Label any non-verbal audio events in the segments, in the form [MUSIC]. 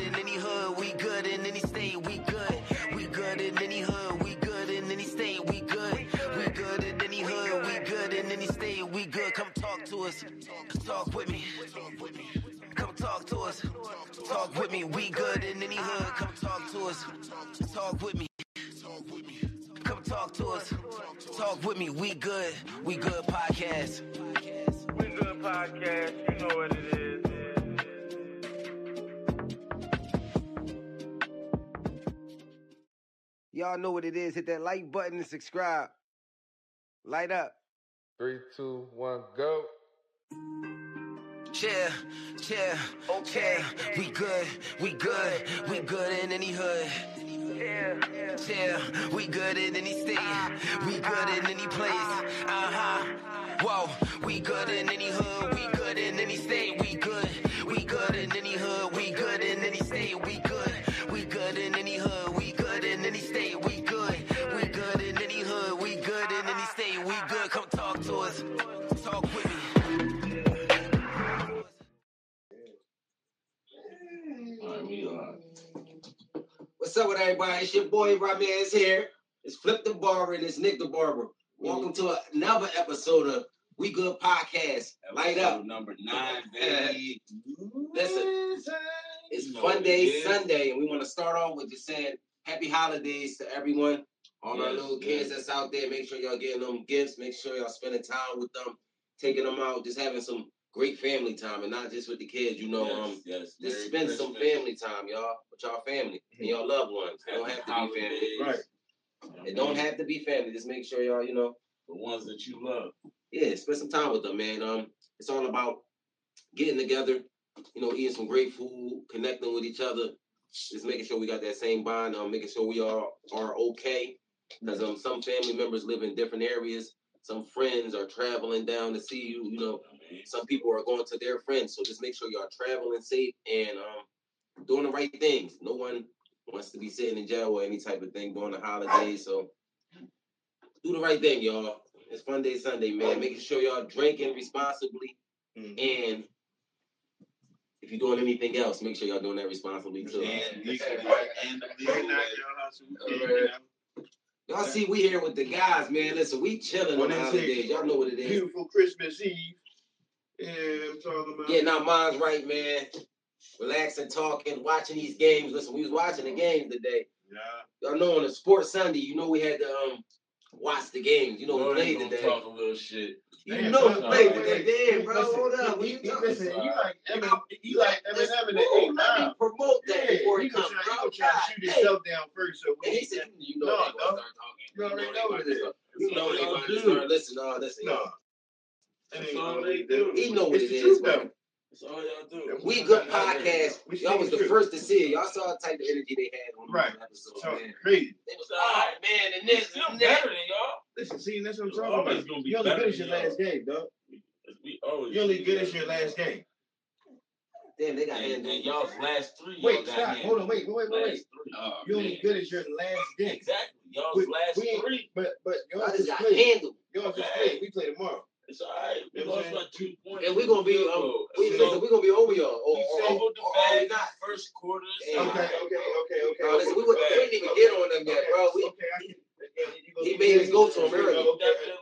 in any hood, we good in any state, we good. We good in any hood, we good in any state, we good. We good in any hood, we good in any state, we good. Come talk to us, talk with me. Come talk to us, talk with me. We good in any hood, come talk to us, talk with me. Come talk to us, talk with me. We good, we good podcast. We good podcast. You know it is. Y'all know what it is. Hit that like button and subscribe. Light up. Three, two, one, go. Yeah, yeah, yeah. We good, we good, we good in any hood. Yeah, yeah, we good in any state. Ah, we good in ah, any place. Uh huh. Whoa, we good in any hood. We good in any state. We good. We good in any hood. We good in any state. We good. We good in any hood. What's up with everybody? It's your boy Rymir here. It's Flip the Barber and it's Nick the Barber. Welcome to another episode of We Good Podcast. Light up. Number nine, baby. [LAUGHS] Listen, it's You know Fun Day it. Sunday, and we want to start off with just saying happy holidays to everyone. All our little kids yes. that's out there, make sure y'all getting them gifts. Make sure y'all spending time with them, taking them out, just having some great family time, and not just with the kids. You know, yes, um, yes. just Merry spend some family time, y'all, with y'all family and y'all loved ones. It don't have Happy to be family. Right. It don't have to be family. Just make sure y'all, you know, The ones that you love. yeah, spend some time with them, man. Um, it's all about getting together, you know, eating some great food, connecting with each other, just making sure we got that same bond, um, making sure we all are okay. Because um, some family members live in different areas. Some friends are traveling down to see you. You know, some people are going to their friends. So just make sure y'all traveling safe and um, doing the right things. No one wants to be sitting in jail or any type of thing during the holidays. So do the right thing, y'all. It's Fun Day Sunday, man. Making sure y'all drinking responsibly. And if you're doing anything else, make sure y'all doing that responsibly too. And legally. And We're Y'all see, we here with the guys, man. Listen, we chilling on the holidays. Y'all know what it is. Beautiful Christmas Eve. Yeah, I'm talking about. Getting our minds right, man. Relaxing, talking, watching these games. Listen, we was watching the games today. Yeah. Y'all know on the Sports Sunday, you know we had to um watch the games. You know Lord, we you played today. talk a little shit. You Damn, know we bro, played wait, today. Damn, bro, Listen, hold up. What you- you you- talking Listen, about? you like You Eminem, you like Let's- Eminem in the ooh, eight Let me promote that Yeah, before he it gonna comes, try, bro. gonna try to God, shoot hey. himself down first. So And he said, you know No, they gonna no. start talking. You already know what it is. You know they all about to do. start. Listen, no, listen. no. That's all all they they do. do. He know what It's it the is, truth, man. though. That's all y'all do. We good podcast. We Y'all was the truth. first to see it. Y'all saw the type of energy they had on Right. the episode, So man. crazy. It was oh man, and this Still and better than y'all. Listen, see, that's what I'm talking about. gonna be You only good as your y'all. last game, dog. We always You only good as your last game. Damn, they got And, handled. and y'all's last three. y'all Wait, got stop. handled. Hold on. Wait, wait, wait, wait. Last. Oh, You only good as your last game. Exactly. Y'all's We- last we three. But but Y'all just is got played. handled. Yours is Okay. played. We play tomorrow. It's all right. We You know what lost by two points. And we're gonna be um, we, listen, we're gonna be over y'all. Or, we or, or, the or bag we not. first quarter. Okay, okay, okay, okay. Bro, listen, we, we didn't even get on them yet, bro. We, okay, I can, he made us go to him early.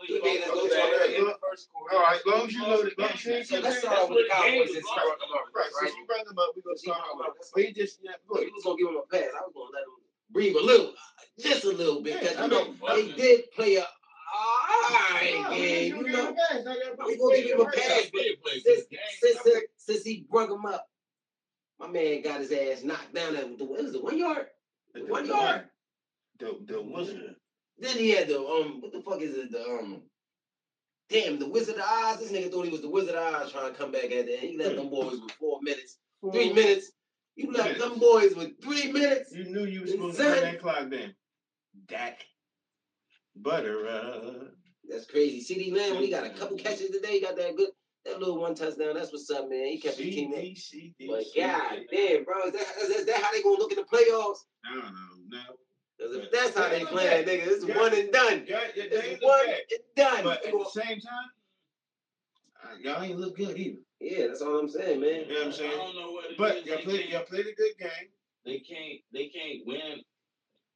He made us go to the him early. in the first quarter. All right, as long as you know that- the game. That's So let's start off with the Cowboys it since is. he brought them up, Right, right? since you brought them up, we're gonna start brought them up, that's But he just yeah, Look, look, he was gonna give him a pass. I was gonna let him breathe a little, just a little bit, because you know know. they did play a alright Nah, we You gonna give him know, a pass. We gonna give him a pass, but since, since, since, since he brung him up, my man got his ass knocked down at the what is it, one yard? The- One the- yard. The the wizard. Then he had the um, what the fuck is it? The um, damn, the Wizard of Oz. This nigga thought he was the Wizard of Oz trying to come back at the end. He left them boys with four minutes, three minutes. You left them boys with three minutes. You knew you were supposed to Son. run that clock then. Dak. Butter. Uh, That's crazy. CeeDee Lamb, when he got a couple catches today, he got that good, that little one touchdown. That's what's up, man. He kept the team up. CeeDee, CeeDee, But CeeDee. god damn, bro, is that, is, is that how they gonna look in the playoffs? I don't know. No. 'Cause if that's how they play playing, nigga, it's yeah. one and done. Yeah, yeah, It's they look one bad. and done. But at the same time, y'all ain't look good either. Yeah, that's all I'm saying, man. You know what I'm saying? I saying? don't know what it But is. y'all played y'all played a good game. They can't. They can't win.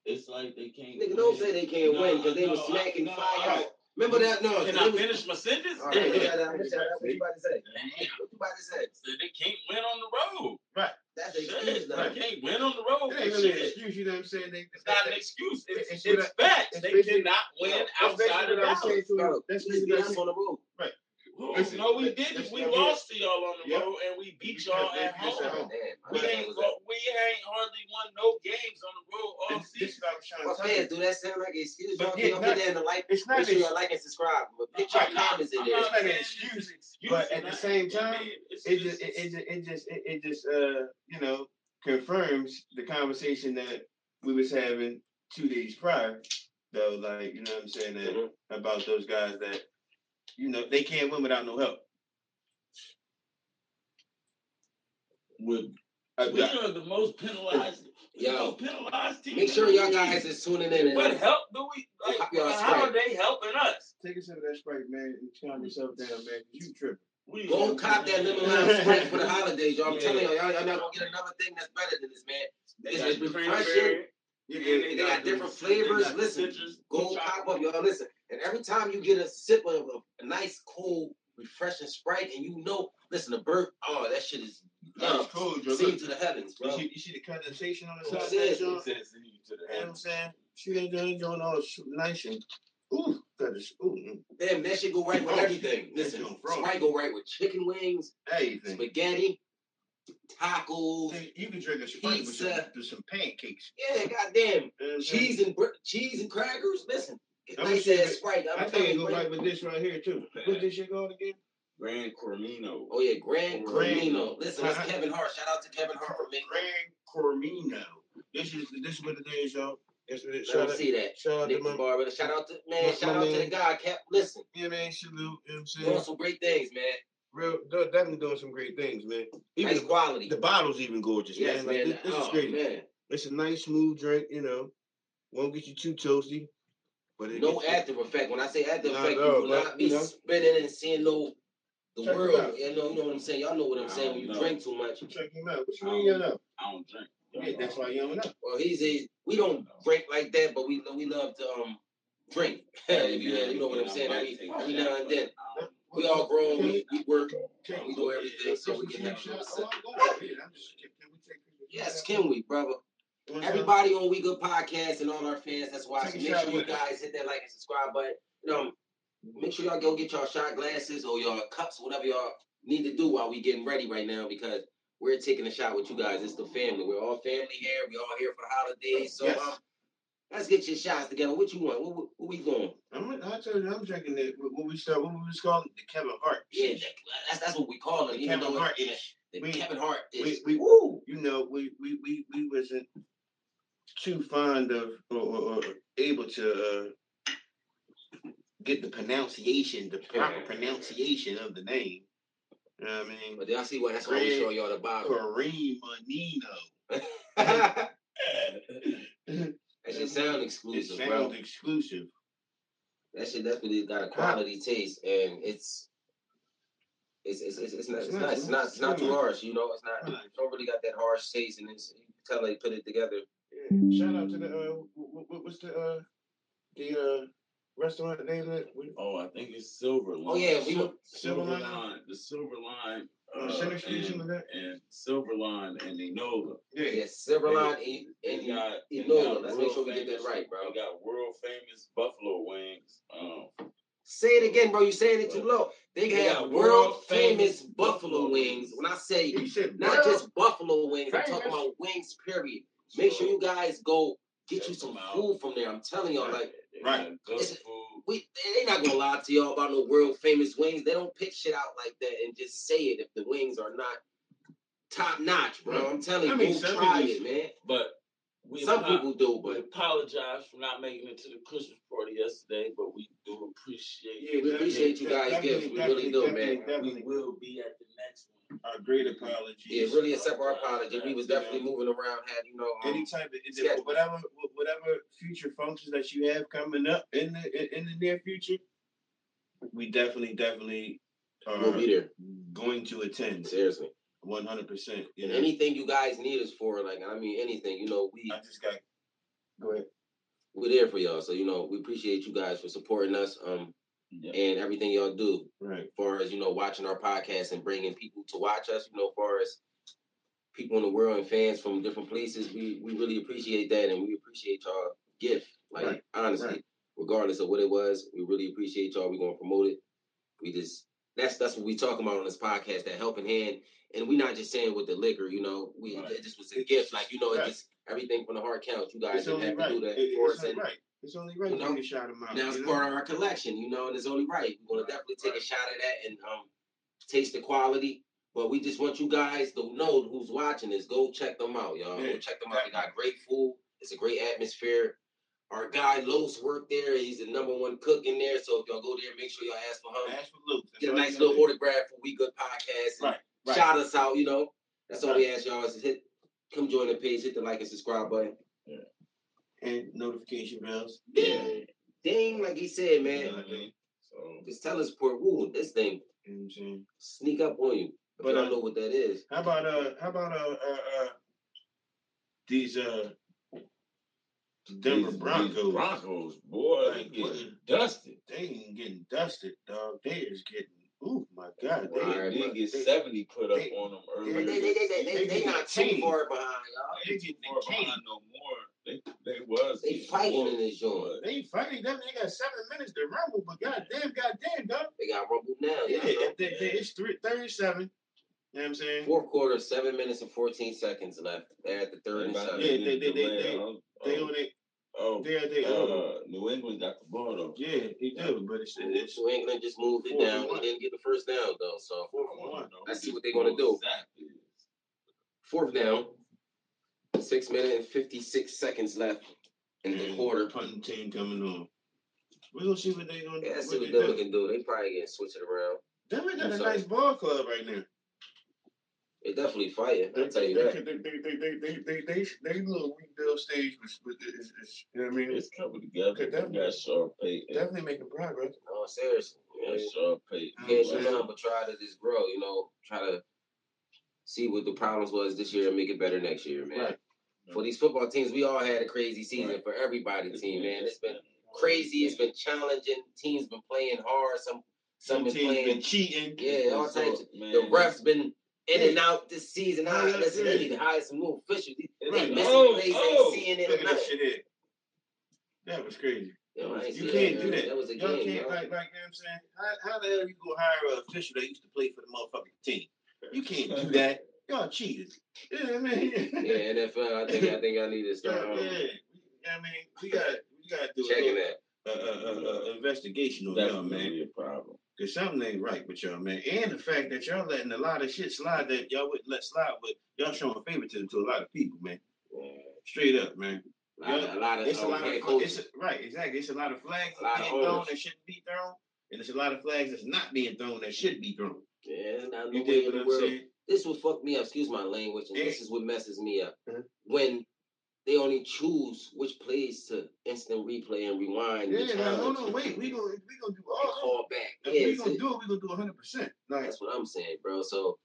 It's like they can't. Nigga, win. don't say they can't No, win because they no, was I- smacking no, fire. I- Remember that? No, Can I was- finish my sentence? All right, Yeah. yeah, what you about to say? Damn. What you about to say? So They can't win on the road. Right. That's the Shit, excuse now. They can't win on the road. It ain't really an excuse, you know what I'm saying? They, It's not an excuse. It's, It's it's, what facts. They cannot win That's that's basically outside of what I was saying to him. Bro, That's we basically what I us said. on the road. Oh, Listen, no, we didn't. We lost to y'all on the Yep. road, and we beat y'all they at beat at home. home. We ain't go, we ain't hardly won no games on the road all This, this is season. what I was trying My to tell you. fans, do that sound like an excuse? But Y'all yeah, y'all not- get there in the like. It's not Make sure y'all like and subscribe. But put your comments in there. It's not an excuse, but at the same time, it just it, just- it, it just it, it just uh you know confirms the conversation that we was having two days prior though like you know what i'm saying that Mhm. about those guys that you know they can't win without no help with we are the most penalized. the Yo, most penalized team. Make sure y'all guys is tuning in. And, What help do we? Like, Pop y'all how are they helping us? take a sip of that sprite man and calm yourself down man. you tripping We Go cop that lemon lime [LAUGHS] sprite for the holidays, y'all. I'm Yeah. telling y'all, y'all, y'all not gonna get another thing that's better than this, man. They It's got just the refreshing. cranberry, you They got the- different flavors. Listen, Go pop up, y'all. Listen, and every time you get a sip of a, a nice, cold, refreshing Sprite, and you know, listen, the burp, oh, that shit is that's love. cool Joe. Sing Look, to the heavens, you bro. see, you see the condensation on the side of says that it? joint? It says you to the heavens. you know what I'm saying she ain't doing doing all sh- nice and ooh that is ooh mm, Damn, that shit go right with everything. Listen. Sprite go right with chicken wings, everything spaghetti, tacos. Hey, you can drink a sprite with some, Pizza. with some pancakes Yeah, goddamn. You know what I'm saying? Cheese and br- cheese and crackers. Listen, get I'ma nice see ass Sprite. I I'm think telling it you, go bro. right with this right here too. What's this shit called again? Gran Coramino. Oh yeah, Grand Grand- Camino. Listen, it's. Kevin Hart. Shout out to Kevin Hart for making. Gran Coramino. This is this is what it is, y'all. That's what it. Let Shout out, see that. shout out to Nick my, Barber. Shout out to man. my- shout my out to the guy. Kept listen. yeah, man. Salute. You know what I'm Doing saying? some great things, man. Real, definitely doing some great things, man. Even Nice the, quality. the bottle's even gorgeous, yes, man. Like man. this, this oh, is great. man. It's a nice, smooth drink. You know, won't get you too toasty, but it No gets you- active effect. When I say active Not effect, at you will but, not be you know. spinning and seeing no the Check world. You know, you know what I'm saying. Y'all know what I'm I saying. When you know. drink too much. Check him out. What you mean you know? I don't drink. Yeah, that's why you don't know. Well, he's a. We don't drink like that, but we we love to um drink. [LAUGHS] if you, you know what I'm saying. Every, every now and then. We all grown. We, we work. We do everything so we can have a little sip. Yes, Yes, can we, brother? Everybody. On We Good Podcast and all our fans that's watching, Take make sure you guys hit that like and subscribe button. You know, make sure y'all go get y'all shot glasses or y'all cups, whatever y'all need to do while we getting ready right now because we're taking a shot with you guys. It's the family. We're all family here. We all here for the holidays. So Yes. um, let's get your shots together. What you want? What, what, what we going? I'm, I told you, I'm drinking it. What we start, what we was calling the Kevin Hart. Yeah, that, that's that's what we call it. the Kevin Hart the We- Kevin Hart is. We, we, Woo! you know, we, we, we, we wasn't too fond of or, or, or able to uh, get the pronunciation, the proper Yeah. pronunciation of the name. You know what I mean? But y'all see what? That's why we showing y'all the bottle. Kareem Manino. [LAUGHS] that It shit sound exclusive, bro. sounds exclusive. That shit definitely got a quality taste, and it's it's it's it's, it's, not, it's, It's nice, It's not it's not too harsh. You know, it's not. Nice. It don't really got that harsh taste, and it's you can tell they put it together. Yeah. Shout out to the uh, what, what, what's the uh, the uh, restaurant name that we, Oh, I think it's Silver Line. Oh, yeah, we Silver Silver Line. Line? The Silver Line. On Uh, Center Street, and, something like and Silver Line and Enola. yeah. Yes, Silverline They- and, they and got- they Enola. Let's make sure we get that right, bro. They got world famous buffalo wings. Um, Say it again, bro. You saying it too low. They They have got world famous buffalo buffalo wings. wings. When I say not just buffalo wings, I'm talking about wings. Period. Make sure you guys go get you some food from there. I'm telling y'all, like. Right. got good food. we they not gonna lie to y'all about no world famous wings. They don't pick shit out like that and just say it if the wings are not top notch, bro. I'm telling you, I mean, go try it, man. But we Some apo- people do, we but apologize for not making it to the Christmas party yesterday, but we do appreciate Yeah, We appreciate you guys' definitely, gifts. We really do, definitely, man. We will be at the next one. Our great apologies. yeah, really accept our apology. We was definitely moving around, had you know, um, Any type of is it whatever whatever future functions that you have coming up in the in, in the near future, we definitely definitely are We'll be there. going to attend Seriously. One hundred percent. And anything you guys need us for, like I mean anything, you know, we I just got. Go ahead. we're there for y'all. So, you know, we appreciate you guys for supporting us. Um Yeah. and everything y'all do. Right. as far as you know watching our podcast and bringing people to watch us you know as far as people in the world and fans from different places we we really appreciate that and we appreciate y'all gift like Right, honestly right. regardless of what it was we really appreciate y'all We're gonna promote it we just that's that's what we talking about on this podcast that helping hand and we're not just saying with the liquor you know we Right. it just was a gift like you know it just everything from the heart counts you guys have right. to do that It- for it's us only and right. It's only right You know, to shout them out. now it's you part of our collection, you know, and it's only right. We're gonna Right, definitely take right. a shot at that and um taste the quality. But we just want you guys to know who's watching this. Go check them out, y'all. Yeah, Go check them out. They got great food. It's a great atmosphere. Our guy Los worked there. He's the number one cook in there. So if y'all go there, make sure y'all ask for him. Ask for Luke. Get a nice little autograph for We Good Podcast. Right, right. Shout us out, you know. That's all Right. we ask y'all is hit come join the page, hit the like and subscribe button. And notification bells. Ding, ding, like he said, You know man. what I mean? So Just tell us port woo, this thing You know what I'm saying? sneak up on you. If But, y'all uh, know what that is. How about uh how about uh uh, uh these uh Denver these- Broncos? these Broncos, boy, Like, they what? getting dusted. They ain't getting dusted, dog. They is getting oh my god. They, They Alright, did but get they- seventy put up on them They, earlier. they, they, they, they, They they, get not too far behind, y'all. They ain't too far behind no more. They they was They getting fighting in this joint. they fighting them. They got seven minutes to rumble, but goddamn, goddamn, dog. They got rumble now. Yeah, Yeah, they, they, it's three, 37. You know what I'm saying? Fourth quarter, seven minutes and fourteen seconds left. They're at the third and seven. Yeah, get they- they- they- delayed. they- Oh, They oh, on it. oh, They, they, oh. uh, New England got the ball though. Yeah, he do, but it's, it's New England just moved it Fourth and down. We didn't get the first down though. So I one. Let's see what this they gonna do. sack fourth down, six minutes and fifty six seconds left in the quarter. Punting team coming on. We're gonna see what they're gonna Yeah, let's see what what they Denver do. can do. They probably get switch it around. Denver got a nice ball club right now. They definitely. They, I'll tell you they, that. They, they, they, they, they, they, they, little rebuild stage was, was is, is, you know what I mean? It's coming together. Definitely. got Sean Payton. Definitely making progress. No, seriously. Got Sean Payton. can't Yeah. do nothing but try to just grow. You know, try to see what the problems was this year and make it better next year, man. Right. For these football teams, we all had a crazy season. Right. For everybody, team, man, it's been crazy. It's been challenging. Teams been playing hard. Some some Some been teams playing. been cheating. Yeah, all So, types. Man, the refs been in and out this season. Yeah, I, yeah, listen, they need to hire some new officials. They, they Right. missing Oh, plays, oh. ain't seeing it or at that nothing. That was crazy. Yo, I You can't that, do that. That was a Y'all game, can't yo. like like you know what I'm saying. How, how the hell you gonna hire an official that used to play for the motherfucking team? You can't do [LAUGHS] that. Y'all cheated. You know what I mean? Yeah, NFL. I think I think I need to start [LAUGHS] yeah. um, You know what I mean, we got we got to do checking a, that. little, uh, uh, uh, uh, investigation on y'all, man. be a problem. Cause something ain't right with y'all, man. And the fact that y'all letting a lot of shit slide that y'all wouldn't let slide, but y'all showing favoritism to a lot of people, man. Yeah. Straight up, man. A lot, of, a lot of It's a lot of it's a, right, exactly. It's a lot of flags lot of being thrown that shouldn't be thrown, and it's a lot of flags that's not being thrown that should be thrown. yeah, not no You way in what the world. saying? This will fuck me up. Excuse my language, and Yeah. this is what messes me up. Mhm. When they only choose which plays to instant replay and rewind. Yeah, and now, challenge. hold on, wait. We gonna we gonna do and all call back. that. Yeah, If we so gonna do it, we gonna do 100. percent Like that's what I'm saying, bro. So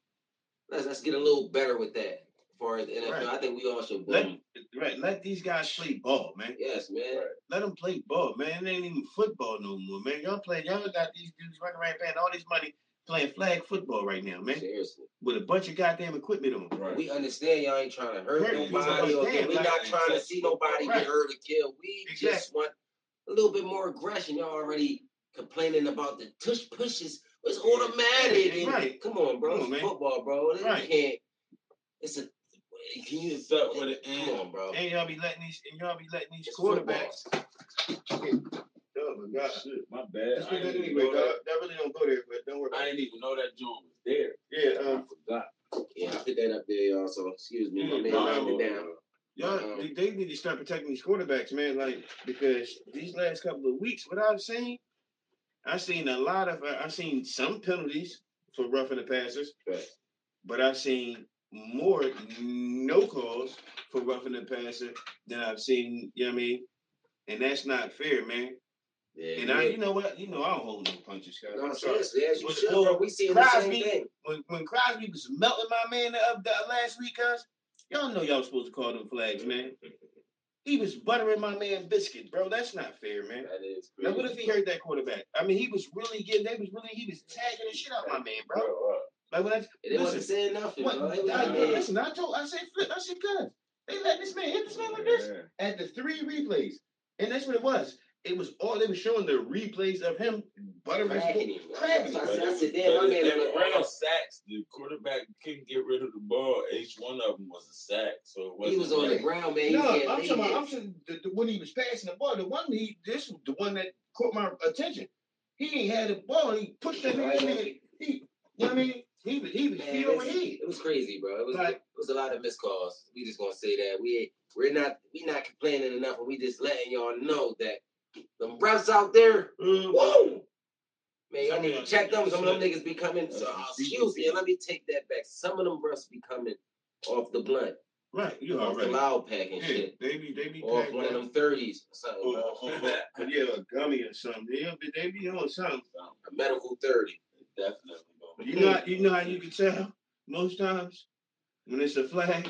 let's let's get a little better with that. As far as the NFL, Right. I think we all should let boom. right, let these guys play ball, man. Yes, man. Let them play ball, man. It ain't even football no more, man. Y'all play, y'all got these dudes running around paying all this money playing flag football right now, man, Seriously. with a bunch of goddamn equipment on. Right. We understand y'all ain't trying to hurt, Hurt nobody, or nobody. we Damn, not trying to see nobody Right. get hurt or killed. We just want a little bit more aggression. Y'all already complaining about the tush pushes. It's automatic. Yeah, and- right. Come on, bro. Come on, it's man. football, bro. You Right. can't. It's a. Can you It's up with it, Come on, bro. And y'all be letting these, and y'all be letting these It's quarterbacks. My god. Shit, my bad. Just I put that didn't, even anyway, know dog. that, That really don't go there, but don't worry I about it. didn't even know that joint was there. Yeah, I um, forgot. Yeah, I put that up there, y'all. So excuse me, my Yeah, man no, it down. y'all, Um, they, they need to start protecting these quarterbacks, man. Like because these last couple of weeks, what I've seen, I've seen a lot of, I've seen some penalties for roughing the passers, Right. but I've seen more no calls for roughing the passer than I've seen. You know what I mean? And that's not fair, man. Yeah, And I, you know what? You know I don't hold no punches, guys. No, I'm sorry. seriously, as you With- should, bro. We seeing the same Crosby, thing. when when Crosby was melting my man the, uh, the last week, guys, y'all know y'all supposed to call them flags, man. He was buttering my man biscuit, bro. That's not fair, man. That is Now what if he bro. hurt that quarterback? I mean, he was really getting. They was really. He was tagging the shit out my man, bro. Bro, Like when I And they wasn't listen, saying nothing, what, bro. They I, listen, I told, I said, flip, I said, cuz they let this man hit this man like this at the three replays, and that's what it was. It was all they were showing the replays of him buttering his cracking him. cracking That's him. why I said, I said, damn, my they- man they were all ground. sacks. The quarterback couldn't get rid of the ball. Each one of them was a sack. So it He wasn't was on the ground, man. He No, I'm talking about. I'm saying the, the, when he was passing the ball, the one he this was the one that caught my attention. He ain't had the ball. He pushed that Right, nigga. man. He, you know what I mean? He was he was Man, feet over head. It was crazy, bro. It was Like- it was a lot of missed calls. We just gonna say that we we're not we not complaining enough, and we just letting y'all know that them refs out there, Uh, whoa, man, y'all need to check them. Some of them niggas be coming. So, Uh, excuse me, let me take that back. Some of them refs be coming off the blunt, right, you off the already. loud pack and Yeah, shit, they be they be off one of them thirties or something, Or, bro. or, or, yeah, a gummy or something. They, be- they be on something. A medical thirty. Definitely. You know, you know how you can tell most times when it's a flag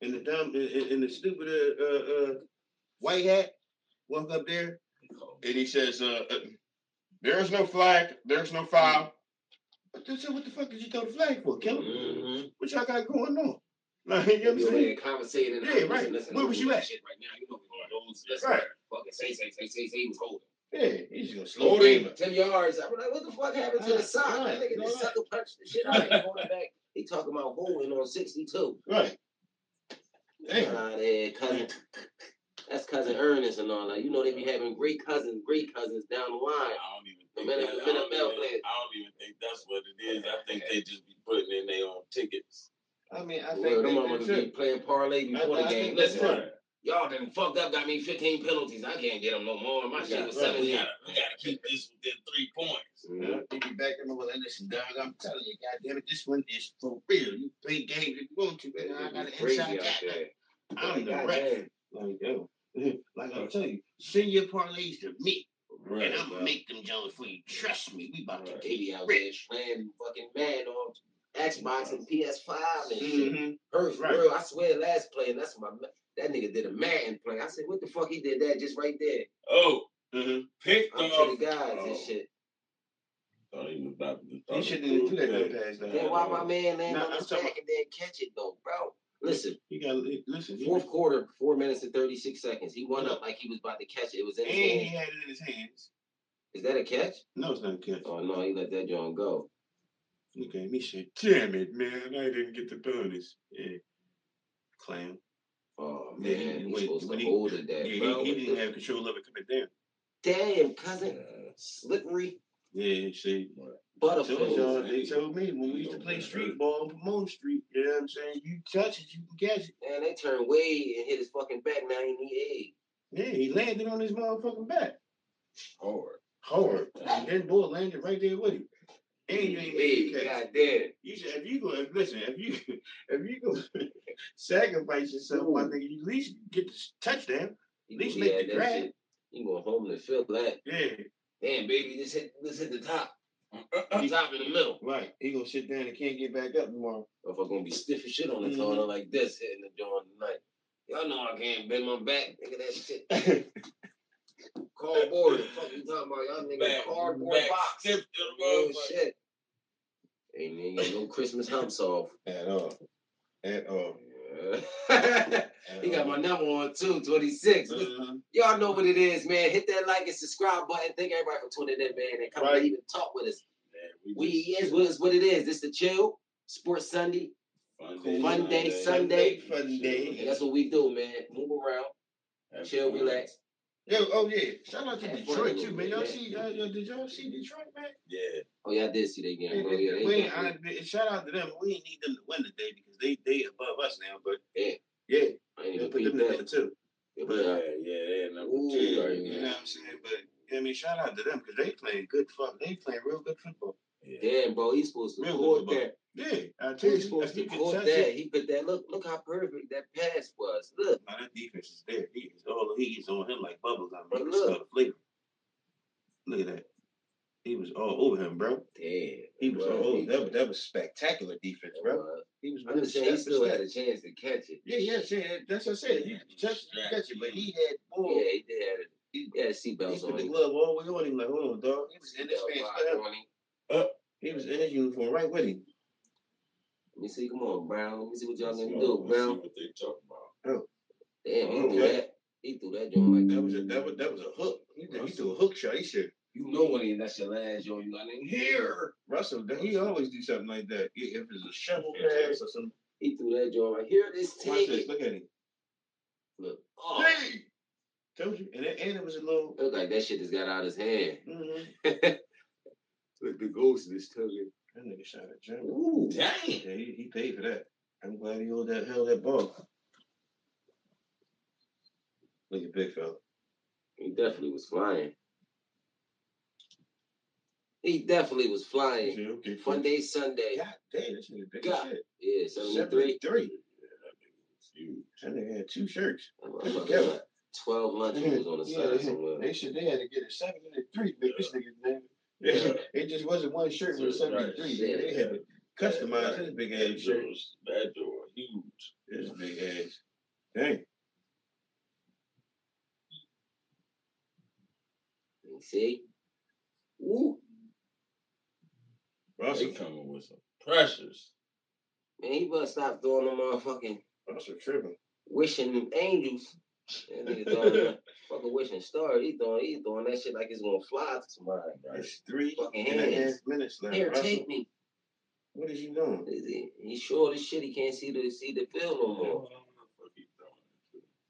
and the dumb and, and and the stupid uh, uh, uh, white hat walk up there and he says, uh, uh, "There is no flag. There's no foul." But then, so what the fuck did you throw the flag for, Killer? Mm-hmm. What y'all got going on? [LAUGHS] Like, you know what I'm saying? conversating. Yeah, right. Where was you at? Shit right now. You know we going to. Right. Fucking say, say, say, say, say he was holding. Yeah, he's just gonna slow him ten yards. I'm like, what the fuck happened to the Right, sock? right, That nigga just sucker punched the shit out of the back. [LAUGHS] He talking about holding on 62. Right. Damn. Ah, there, cousin. That's cousin Ernest and all that. You know they be having great cousins, great cousins down the line. I don't even The think minute- that, I, don't even. I don't even think that's what it is. I think they just be putting in their own tickets. I mean, I Well, think them that- motherfuckers that's be playing parlay before I the game. Listen, it. y'all done fucked up, got me 15 penalties. I can't get them no more. My shit was Right. We gotta, we gotta keep this within three points. Mm-hmm. Yeah, they be back in the well. Listen, dog, I'm telling you, goddamn it, this one is for real. You play games if you want to, man. I got an inside out cat. there. I'm the God ref. damn. Like, yo, [LAUGHS] like I'm telling you, send your parlays to me, Right. and I'm gonna make them Jones for you. Trust me, we about to Right. They get be out there rich. playing fucking man on Xbox and PS5 and shit. Mm-hmm. Hurts, Right. bro. I swear, last play, and that's my that nigga did a man play. I said, what the fuck he did that just right there? Oh, Mm-hmm. picked I'm off. to the guys Oh. and shit. Thought he was about to. He thought shouldn't even was do that good. dumb pass though. Then why my man land Nah, on I'm his back and then catch it though, bro? Listen, You li- listen. he- fourth quarter, four minutes and thirty six seconds. He won up like he was about to catch it. It was in and his he had it in his hands. Is that a catch? No, it's not a catch. Oh no, he let that joint go. Look at me, shit. Damn it, man! I didn't get the bonus. Yeah, clown. Oh Yeah, man, he- he's supposed when to he- hold it there, Yeah, bro. he, he didn't the- have control of it coming down. Damn, cousin, slippery Yeah, see. Told y'all, they told me when we used to play street ball on Pomone Street, you know what I'm saying? You touch it, you can catch it. And they turned way and hit his fucking back. Now he need aid. Yeah, he landed on his motherfucking back. Hard. Hard. And then boy landed right there with him. And you ain't made Hey, the catch. god damn. You should, if you go, if, listen, if you [LAUGHS] if you go [LAUGHS] sacrifice yourself, my Ooh. nigga, you at least get the touchdown. He At least he make the that grab. shit. He going home and feel that. Yeah, Damn, baby, just hit, just hit the top. Mm, mm, mm. top in the middle. right. He gonna sit down and can't get back up tomorrow. If I'm gonna be stiff as shit on the Mhm. corner like this, hitting the joint tonight. Y'all know I can't bend my back. Look at that shit. [LAUGHS] Cardboard. The fuck you talking about? Y'all niggas Back, cardboard back box. stiff Oh shit. Ain't got no Christmas humps off. At all. At all. Yeah. [LAUGHS] he got my number on too, 26. Uh-huh. Y'all know what it is, man. Hit that like and subscribe button. Thank everybody for tuning in, man. And come Right. and even talk with us. Man, We just- is what is what it is. This the chill Sports Sunday. Fun Fun day, Sunday. Fun day. That's what we do, man. Move around, chill, fun. relax. Yo, oh yeah. Shout out to Have Detroit too, man. Y'all man. see, y'all, y'all, did y'all see Detroit, man? Yeah. Oh yeah, I did see that game, oh, They- bro. Yeah, they we ain't- definitely- I- shout out to them. We ain't need them to win today because they they above us now. But Yeah. yeah, I ain't they even put peep them together that. too. Yeah, But, but, Yeah, yeah, yeah. Number Ooh, two right you know what I'm saying. But I mean, shout out to them because they playing good fuck. They playing real good football. Yeah. damn, bro, he's supposed to Real court football. that. Yeah, I tell you, He's supposed to court that. He put that. Look, look how perfect that pass was. Look, Man, that defense is there. He is all he is on him like bubbles. But You look. the flavor. Look at that. He was all over him, bro. Damn. He was Well, all over. That was, that was spectacular defense, bro. Uh, He was I'm just saying, he still had a chance to catch it. Yeah, yeah, yeah. That's what I said. He touched the catch it, but he had boy, Yeah, he did have. He- He had he seatbelts put on the him. glove all the way on him. Like, hold on, dog. He was in his Seatbelt pants. locked Look at him. on him. He was in his uniform right with him. Let me see. Come on, Brown. Let me see what y'all Let's gonna do, what- let's see Brown. what they talking about. Damn, he threw that. He threw that joint like That was a that was that was a hook. He, did- he threw a hook shot. He said You know when he that's your last joint, you got in here. Russell. that- He always do something like that. If it's a shovel pass or something. He threw that joint like here. This Watch take this. Look at him. Look, oh, Hey, told you. And it, and it was a little. look like that shit just got out of his hand. Mm-hmm. [LAUGHS] Look, the ghost is tugging. That nigga shot a jump. Ooh, Dang. Yeah, he, he paid for that. I'm glad he held that held that ball. Look at big fella. he definitely was flying. He definitely was flying. said, okay, One fun day, Sunday. God damn, this nigga big God. shit. Yeah, 73. 73. Huge. That nigga had two shirts. Put together. like 12 lunches was on the Yeah, side they- somewhere. They should they had to get a seven and three to make this nigga name. Yeah. It just wasn't one shirt with seventy three. seven and three. They, they had to customize his big That ass shirt. was- That door huge. His big ass. Dang. You see? Woo. They Russell. coming with some pressures. Man, he better stop throwing them motherfucking Russell tripping. wishing angels. That nigga throwing [LAUGHS] fucking wishing star. He doing he throwing that shit like it's gonna fly to somebody. Right? It's three Fucking and a half hands. minutes left. Here, Russell, take me. what is he doing? Is he? He's short as shit. He can't see the see the field no more.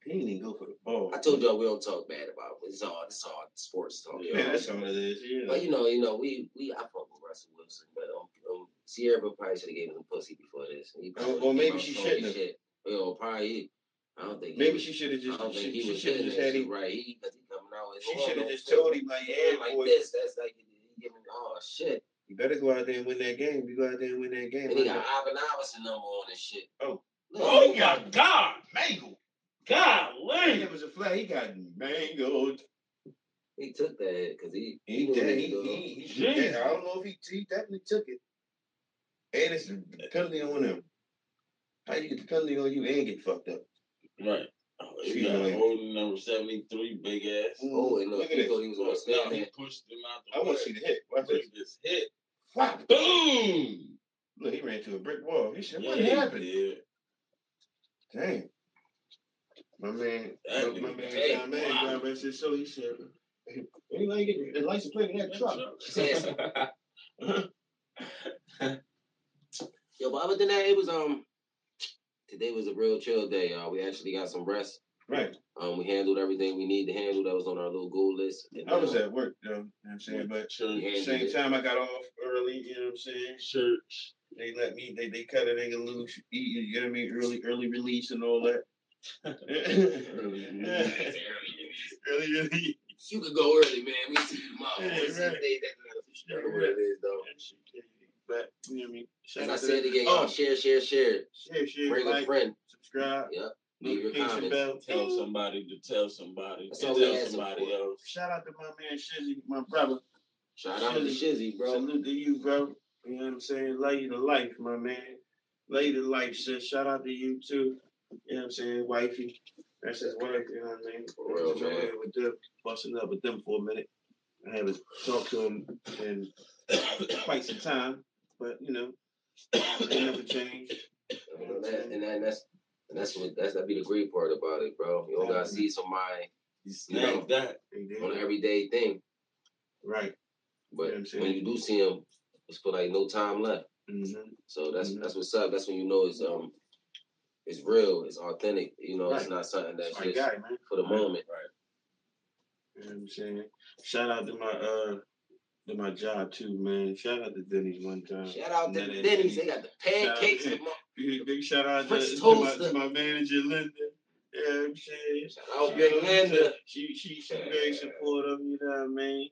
He didn't even go for the ball. I told y'all we don't talk bad about it. It's all it's all sports talk. Yeah, Man, y'all. that's all it is. Yeah. But you know, you know, we we I fuck with Russell Wilson, but um, um Ciara probably should have gave him some pussy before this. He Or- probably or maybe came she shouldn't have. Shit. Well, probably. I don't think. Maybe was- she should have I just. don't think She, he was should have just had shit him. right. He because he coming out. with She his should have just told him like, Yeah, yeah, like boy, this. That's like he giving. Oh shit! you better go out there and win that game. You go out there and win that game. And he like got that. Ivan Iverson number on and shit. Oh. Look, Oh my God, Mangle. God, And it was a flag. He got mangled. he took that because he He knew did. He, was he, he, Jesus. I don't know if he, he definitely took it. And it's a penalty on him. How you get the penalty on you and get fucked up? Right. Oh, he got annoying. holding number 73, big ass. Oh, and look, Look at he this. thought he was gonna No, stand he pushed him out the I way. want to see the hit. Watch Look this. at this hit. Whap. Boom! Look, he ran to a brick wall. He said, Yeah, "What happened?" did. Dang. My man, That my, my nigga- man, hey, John man, wow. John man said, so he said, anybody get the license plate in that truck? Says- [LAUGHS] Yo, but other than that, it was um today was a real chill day, y'all. We actually got some rest. Right. Um, we handled everything we need to handle that was on our little goal list. And, I was uh, at work, though. You know what I'm saying? But at the handled same it. time, I got off early, you know what I'm saying? Church. They let me, they, they cut a nigga loose, you, you know what I mean? Early, early release and all that. [LAUGHS] Early early release. You could go early, man. We see you tomorrow. Yeah, We see right. the day that matters. what it is, though. But, you know what I mean? Shout And I out to said them. again, y'all Oh, share, share, share. share, share, Bring a like, friend. subscribe, Yep. Leave your notification comments. bell. Tell somebody to tell somebody. That's to tell somebody for. else. Shout out to my man Shizzy, my brother. Shout out to Shizzy, bro. Salute to you, bro. You know what I'm saying? Love you to life, my man. Love you to life, sis. Shout out to you too. You know what I'm saying? Wifey. That's his wife, you know what I mean? For real, Just man. With them, busting up with them for a minute. I haven't talked to him in [COUGHS] quite some time, but you know, ain't nothing changed. And, that, and, that, and that's and that's what that's that be the great part about it, bro. You don't gotta see somebody You You know. that. On an everyday thing, Right. but Yeah, I'm when you do see them, it's feel like no time left. Mm-hmm. So that's Mhm. that's what's up. That's when you know it's um it's real, it's authentic. You know, it's not something that's That's just guy, for the moment. Right. You know what I'm saying? Shout out to my uh to my job too, man. Shout out to Denny's one time. Shout out to None Denny's. They got the pancakes. Shout [LAUGHS] Big, big shout out to, to, my, to my manager Linda. Yeah, you know I'm saying. Shout out Big Linda. She she she very supportive. You know what I mean.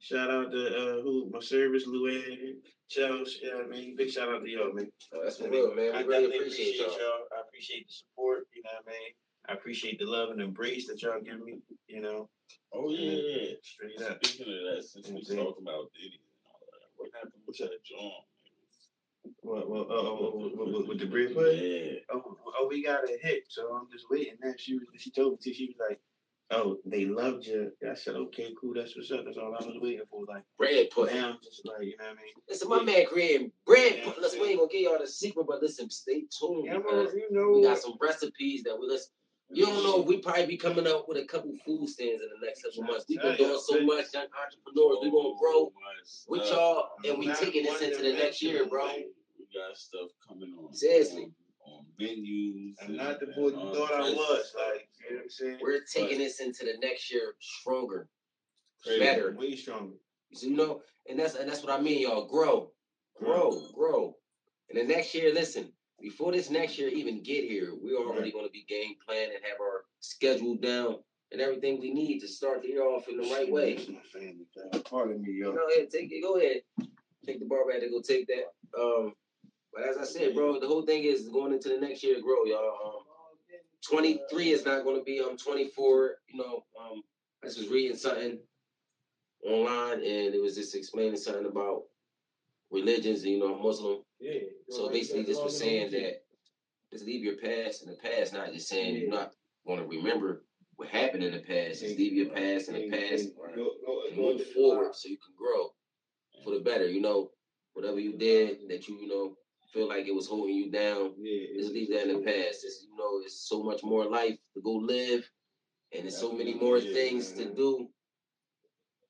Shout out to uh who my service Luann, Chelsea. You know what I mean. Big shout out to y'all, man. Oh, that's for real, man. I really definitely appreciate y'all. I appreciate the support. You know what I mean. I appreciate the love and embrace that y'all give me. You know. Oh yeah. Straight up. Speaking of that, since we Mhm. talk about Diddy and all that, what happened with that John? What, what, uh, uh, what, what, what, with the bread pudding? Yeah. Oh, oh, we got a hit, so I'm just waiting. Now she was, she told me, to, she was like, "Oh, they loved you." I said, "Okay, cool, that's what's up. That's all I was waiting for." Like, Bread pudding. now I'm just like, you know what I mean? Listen, my man creating bread. Yeah. Listen, we ain't gonna give y'all the secret, but listen, stay tuned. Yeah, man, you know, we got some recipes that we listen. You don't know. We probably be coming up with a couple food stands in the next couple months. We've been doing so much, young entrepreneurs. We gonna grow with y'all, and we taking this into the next year, bro. We got stuff coming on. Seriously. On, on venues. I'm and- not the boy you thought I was. Like, you know what I'm saying? We're taking this into the next year stronger, better. Way stronger. You know, and that's and that's what I mean, y'all. Grow, grow, mm. grow. And the next year, listen. Before this next year even get here, we're already going to be game plan and have our schedule down and everything we need to start the year off in the right way. That's my family, dog. Pardon me, yo. Go ahead, take it. Go ahead. Take the bar back to go take that. Um, but as I said, bro, the whole thing is going into the next year to grow, y'all. Um, 23 is not going to be um 24. You know, um, I just was reading something online and it was just explaining something about religions. You know, I'm Muslim. So basically, this was saying that just leave your past in the past, not just saying you're not going to remember what happened in the past. Just leave your past in the past and move forward so you can grow for the better. You know, whatever you did that you, you know, feel like it was holding you down, Yeah, just leave that in the past. It's, you know, it's so much more life to go live, and there's so many more things to do.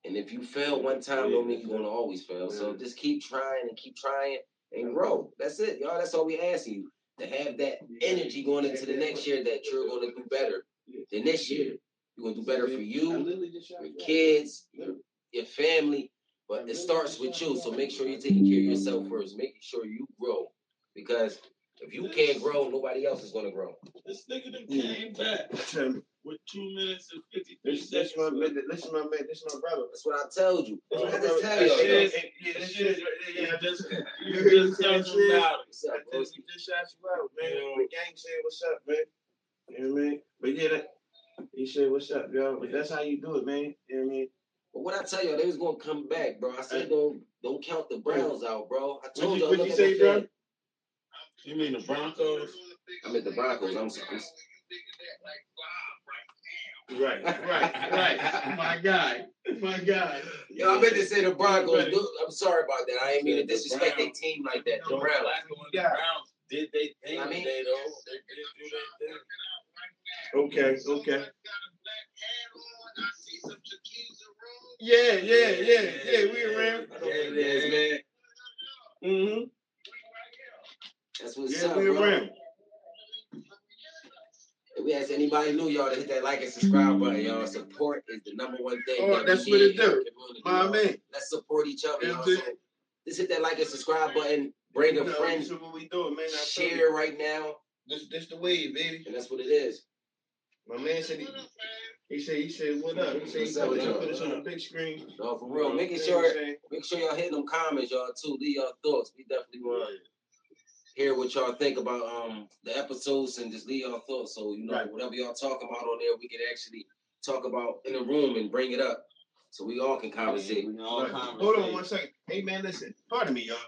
And if you fail one time, don't mean you're gonna always fail. So just keep trying and keep trying and grow. That's it, y'all. That's all we asking you to have that energy going into the next year that you're gonna do better than this year. You're gonna do better for you, your kids, your, your family. But it starts with you. So make sure you're taking care of yourself first. Making sure you grow. Because if you can't grow, nobody else is gonna grow. This nigga done came back [LAUGHS] with two minutes and fifty three This, this my seconds. man. This my man. This my brother. That's what I told you. This I just tell y'all. hey, yo. hey, Yeah, this This shit. shit- Yeah, I just. You just talking about it. What's I just, we just shot you out, man. The gang said, "What's up, man?" You know what I mean? But yeah, that, he said, "What's up, y'all?" But that's how you do it, man. You know what I mean? But what I tell y'all, they was gonna come back, bro. I said don't don't count the Browns out, bro. I told What'd y'all you- what'd you say, bro? Fan. You mean the Broncos? I'm at the Broncos. I'm sorry. Right, right, right. my guy, my guy. Yo, I meant to say the Broncos. Dude, I'm sorry about that. I ain't mean to disrespect their team like that. The Browns. The Yeah. Browns did they thing I mean- today though. They did do their thing. Okay, okay. Yeah, yeah, yeah, yeah. We around. I know it is, man. Mm-hmm. That's what's Yeah, up, we bro. around. If we ask anybody new, y'all, to hit that like and subscribe button, y'all. Support is the number one thing. Oh, that that's what it in do. My man. Let's support each other, y'all. So just hit that like and subscribe button. Bring a You know, friend. This is what we doing, man. I Share you. right now, This, this the wave, baby. and that's what it is. My man said he, he said he said what up? He said he What's up put, with he y'all? put us on the big screen. No, for real. Making You know what sure, make sure y'all hit them comments, y'all too. Leave y'all thoughts. We definitely want to hear what y'all think about um the episodes and just leave y'all thoughts. So you know, Right. whatever y'all talk about on there, we can actually talk about in the room and bring it up, so we all can conversate. We can all Right. conversate. Hold on one second. Hey man, listen. Pardon me, y'all.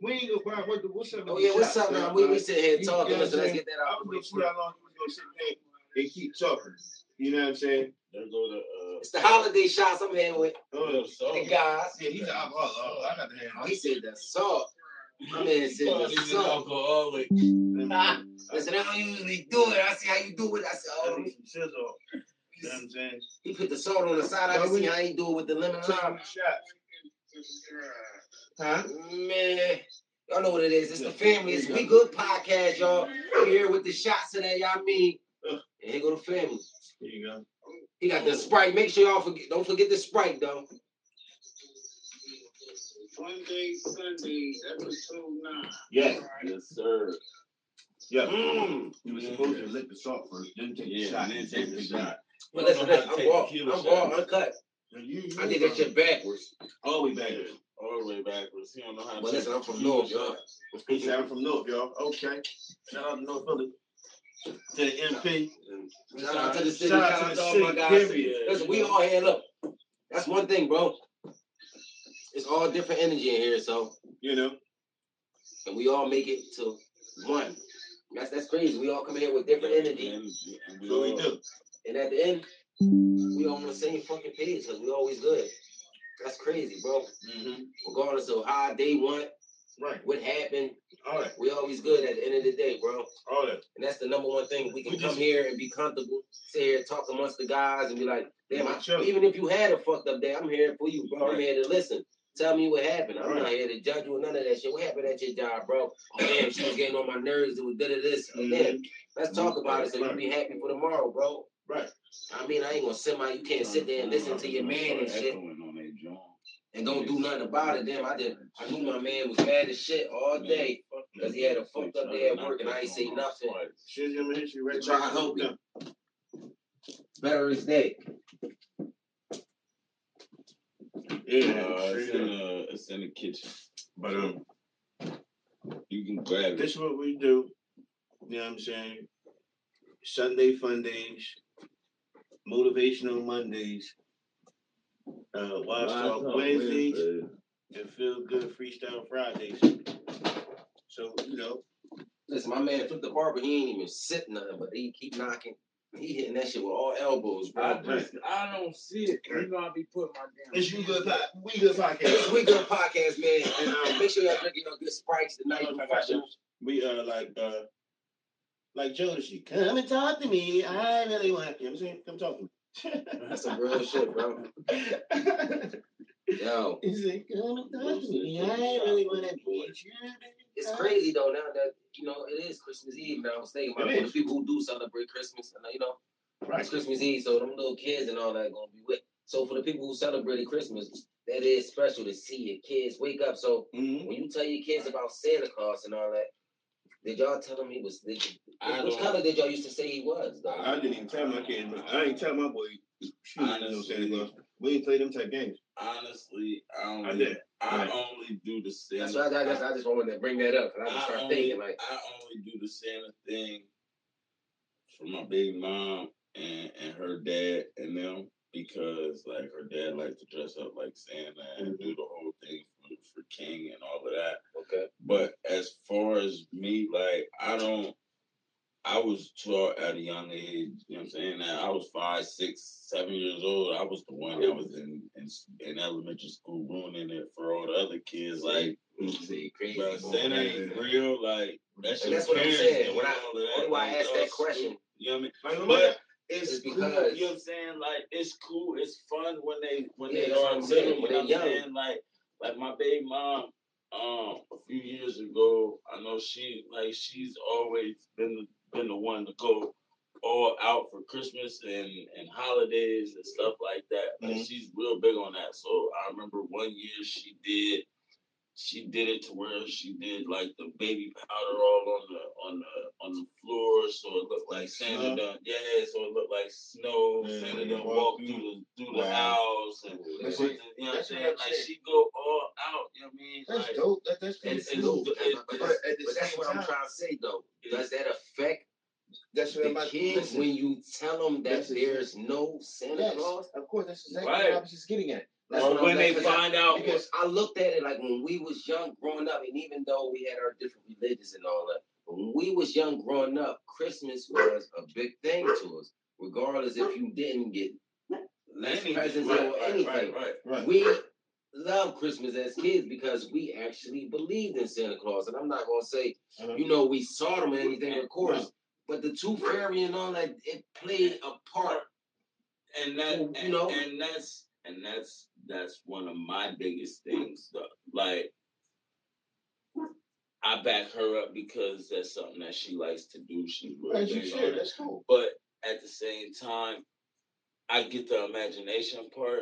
We ain't go Brian, what, what's up? Oh yeah, what's shots, up, y'all? man? We, we Like, sit here you- talking. you know I'm let's get that out was the gonna way. see how long you gonna sit there and keep talking. You know what I'm saying? There go the uh It's the holiday shots I'm here with Oh, so the guys. yeah, he's an alcoholic. Oh, I got to Oh, have he said the salt. My man said Oh, the he's an alcoholic. [LAUGHS] Listen, I don't usually do it. I see how you do it. I said, oh, some sizzle. You know what I'm saying? he put the salt on the side. I can see how he do it with the lemon lime. Huh? Man, y'all know what it is. It's the family. It's We Good podcast, y'all. We here with the shots today. Y'all mean. And here go the family. Here you go. He got the Sprite. Make sure y'all forget. Don't forget the Sprite, though. Monday, Sunday, episode nine. Yes. Yes, sir. Yeah. Mm. You were supposed to lick the salt first, then take the Yeah, shot. and then take the shot. But listen, listen. I'm raw. Tequila I'm raw, shot. uncut. You, you I did that shit backwards. all the way back. All the way backwards. He don't know how to But listen, I'm from tequila North, y'all. He said I'm from North, y'all. Okay. Shout out to North Philly. to the MP. Shout out to the city. Shout Shout out out to to the all my guys. period. Listen, we all here. Look, that's one thing, bro. It's all different energy in here, so You know, and we all make it to one. That's that's crazy. We all come here with different energy, And we so we all- do. and at the end, we all on the same fucking page because we always good. That's crazy, bro. Mm-hmm. Regardless of how they want, Right. what happened, All that. we always good at the end of the day, bro. All that. And that's the number one thing. We can We come just- here and be comfortable, sit here talk amongst the guys and be like, damn, I, even if you had a fucked up day, I'm here for you, bro. I'm here to listen. Tell me what happened. I'm Right. not here to judge you or none of that shit. What happened at your job, bro? Oh, damn, she was getting on my nerves. It was did this. Mhm. Damn, let's talk about it so you Right. be happy for tomorrow, bro. Right. I mean, I ain't gonna sit my. You can't sit there and listen to your man and shit and don't do nothing about it. Damn, I did. I knew my man was mad as shit all day because he had a fucked up day at work and I ain't say nothing. She's gonna hit you right To Try to help you. Veterans Day. Yeah. Uh, it's in the it's in the kitchen. But um, You can grab it. this it. is what we do. You know what I'm saying? Sunday fun days, motivational Mondays, uh, Watch Talk Wednesdays, and Feel Good Freestyle Fridays. So you know, Listen, my man took the barber. He ain't even sit nothing, but he keep knocking. He hitting that shit with all elbows, I bro. just I don't see it. You know I be putting my damn. it's you good. Pod, we good podcast. We Good Podcast, man. And um, make sure y'all drinking your good sprites tonight. I got you. We uh like uh like Jodeci. Come and talk to me. I really want you. know what I'm come talk to me. [LAUGHS] That's some real shit, bro. [LAUGHS] Yo, He's like, come and talk to me. I really want to be you. It's crazy though now that you know it is Christmas Eve. Now I was thinking about It it for the people who do celebrate Christmas. And you know, Right. it's Christmas Eve, so them little kids and all that gonna be with. So for the people who celebrated Christmas, that is special to see your kids wake up. So Mm-hmm. when you tell your kids about Santa Claus and all that, did y'all tell them he was? Did, I which color did y'all used to say he was? Though? I didn't even tell my kids. I ain't tell my boy. Shoot, you know Santa Claus. We ain't play them type games. Honestly, I only I did. I Right. only do the same. That's why I, I, just, I just wanted to bring that up because I just I start only, thinking like, I only do the Santa thing for my baby mom and, and her dad and them because like her dad likes to dress up like Santa and do mm-hmm. the whole thing for, for King and all of that. okay, But as far as me, like I don't I was taught at a young age, you know what I'm saying? That I was five, six, seven years old. I was the one that was in, in in elementary school ruining it for all the other kids. Like, see, crazy. bro, Santa ain't real. Like, that's And that's what I'm saying. When I- that. why I Like, asked that question. You know what I mean? But, it's, it's cool, because you know what I'm saying? Like it's cool, it's fun when they when Yeah, they are saying, little, when you know they're what I'm young. saying? Like like my baby mom, um, a few years ago, I know she like she's always been the been the one to go all out for Christmas and, and holidays and stuff like that. Like Mhm. she's real big on that. So I remember one year she did she did it to where she did like the baby powder all on the on the on the floor, so it looked like Santa Snow? done. Yeah, so it looked like snow. Yeah, Santa yeah, done walk walked through. through the through Wow. the house and That's put it. you know what I'm saying? Like saying. she go all out. You know what I mean? That's like, dope. That, that's And- pretty and cool. the- but, but, But that's, at but that's same what I'm time- trying to say though. Does that affect That's what I'm the kids listen, when you tell them that That's exactly- there's no Santa yes, Claus? Of course, that's exactly Right. what I was just getting at. That's or when they because I- find out because I looked at it like when we was young growing up, and even though we had our different religions and all that, when we was young growing up, Christmas was a big thing to us, regardless if you didn't get less Anything. presents right, or anything. right, right. right. We love Christmas as kids because we actually believed in Santa Claus. And I'm not gonna say, Uh-huh. you know, we saw them or anything, of course. But the tooth fairy and all that, it played a part. and that You and, know? and that's and that's that's one of my biggest things though. like I back her up because that's something that she likes to do. She's really As you big on should. it. That's cool. But at the same time, I get the imagination part,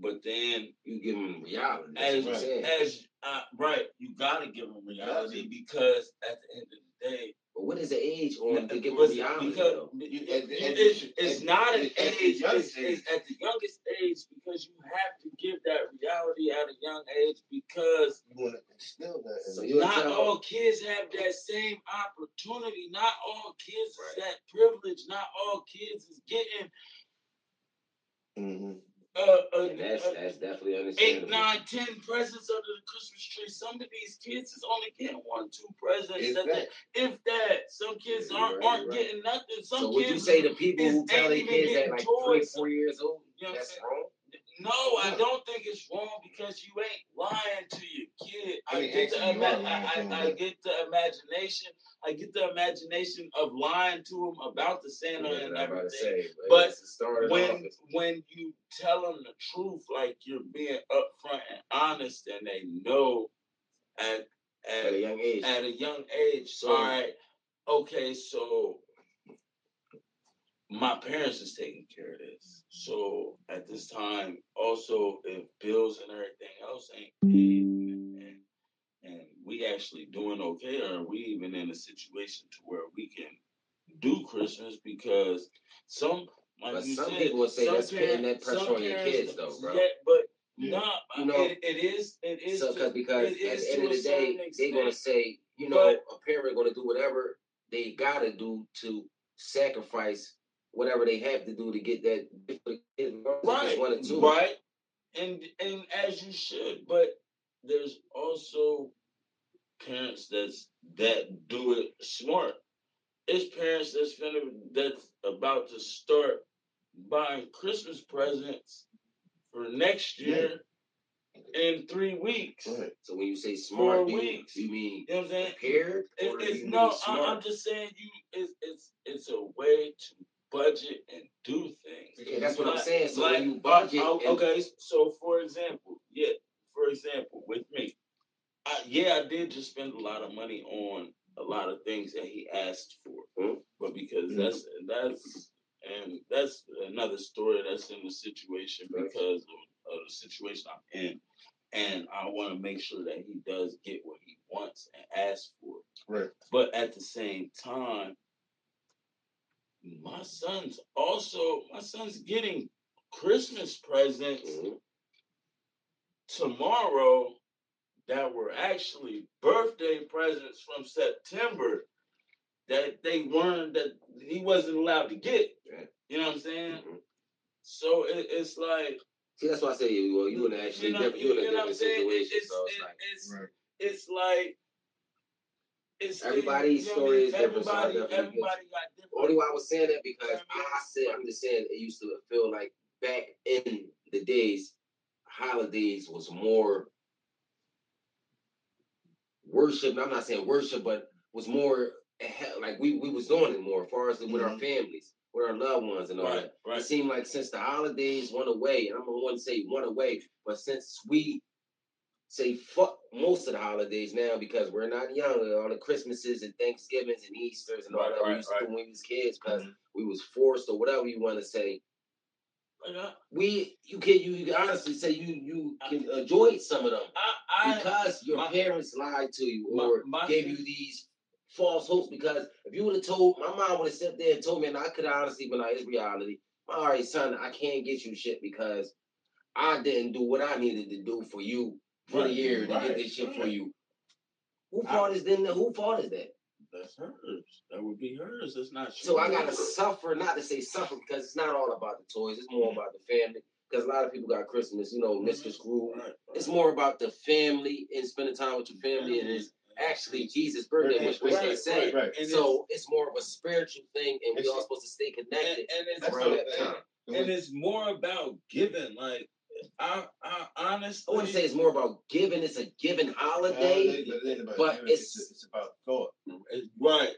but then You give them reality. As what as uh, right, you gotta give them reality because at the end of the day, But what is the age on to give them Listen, because though? it- You- it- at- it- at- it's, at- not an at the age. youngest It's, it's age. at the youngest age because you have to give that reality at a young age because You want to Still that. So you Not tell all kids have that same opportunity. Not all kids is that privilege. Not all kids is getting hmm uh, uh, and that's uh, that's definitely understandable. eight, nine, ten presents under the Christmas tree. Some of these kids is only getting one, two presents. If That- that. if that, some kids Yeah, aren't right, aren't right. getting nothing. Some so would kids you say the people who tell their kids at like three, four years old, You know that's wrong? No, I don't think it's wrong because you ain't lying to your kid. I, I get the actually, you are ima- I, I, get the imagination. I get the imagination of lying to him about the Santa That's and what I'm about to everything. say, But it's the start of the When when you tell them the truth, like you're being upfront and honest, and they know at at at a young age. at a young age. So- all right, okay, so my parents is taking care of this. So at this time, also if bills and everything else ain't paid, and, and, and we actually doing okay, or are we even in a situation to where we can do Christmas because some. Like But you some said, people would say some that's putting that pressure on your kids, though, bro. Yeah, but Yeah. no, You know, it, it is. It is. So, to- cause because at the end of the day, they're gonna say, you know, But- a parent gonna do whatever they gotta do to sacrifice whatever they have to do to get that gift for the kid, right, one or two. right, and and as you should, but there's also parents that's that do it smart. It's parents that's finna that's about to start buying Christmas presents for next year in three weeks. Ahead. So when you say smart, Four do you, weeks. you mean You know what I'm saying? prepared It, it's no? I'm just saying you. It's it's it's a way to budget and do things. Yeah, that's what I'm saying. So like, when you budget, and- okay. So for example, yeah, for example, with me, I, yeah, I did just spend a lot of money on a lot of things that he asked for, Mhm. but because Mhm. that's that's and that's another story that's in the situation because of, of the situation I'm in. And I want to make sure that he does get what he wants and asks for. Right. But at the same time, my son's also my son's getting Christmas presents Mhm. tomorrow that were actually birthday presents from September that they weren't that he wasn't allowed to get. You know what I'm saying? Mhm. So it, it's like See, that's why I say, well, you in actually you know, different, you in a you what I'm different saying? Situation. It's, so it's it- like it's, Right. it's like it's Everybody's you know what I story mean? is different, so I Everybody, definitely get you. everybody got different. Only why I was saying that because Yeah, I mean, I said I'm just saying it used to feel like back in the days, holidays was more worship. I'm not saying worship, but was more like we we was doing it more as far as with our Mhm. families, with our loved ones and all Right, that. right. It seemed like since the holidays went away, and I'm gonna want to say went away, but since we say fuck most of the holidays now because we're not young, all the Christmases and Thanksgivings and Easters and all Right, that we right, used to do when we was kids because Mhm. we was forced or whatever you want to say. We you can you can honestly say you you can enjoy some of them I, I because your my- parents lied to you my- or my gave you these false hopes. Because if you would have told my mom would have sat there and told me, and I could honestly been like, it's reality. All right, son, I can't get you shit because I didn't do what I needed to do for you for the Right, year to right, get this shit for you. Who I- fault is then? Who fault is that? That's hers. That would be hers. That's not So I gotta suffer, not to say suffer, because it's not all about the toys. It's more mm-hmm. about the family. Because a lot of people got Christmas, you know, mm-hmm. misconstrued. Right, right. It's more about the family and spending time with your family, and it's actually mm-hmm. Jesus' birthday, which they Right, say. right, Right. So it's more of a spiritual thing, and we It's- all supposed to stay connected and it's around that time. and it's more about giving. Like I, I honestly, I wouldn't say it's more about giving. It's a giving holiday. but it about but it's- it's, it's about thought. Right.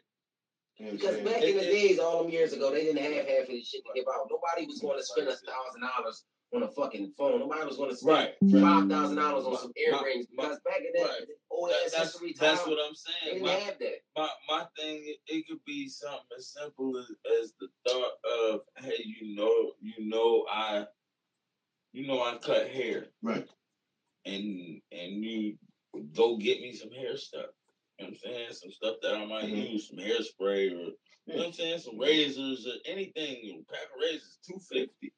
You know Because saying? back in the It- it- days, all them years ago, they didn't have half of this shit to give out. Nobody was going to spend a thousand dollars on a fucking phone. Nobody was going to spend Right. five thousand dollars on some My- earrings my- because back in that right. old That- ass that's history that's time, what I'm saying. they saying. didn't My, have that. my my thing, it, it could be something as simple as, as the thought of, hey, you know, you know, I, you know, I cut hair, Right. and and you go get me some hair stuff. You know what I'm saying? Some stuff that I might Mhm. use, some hairspray, or you know what I'm saying, some razors, or anything. A pack of razors, two fifty.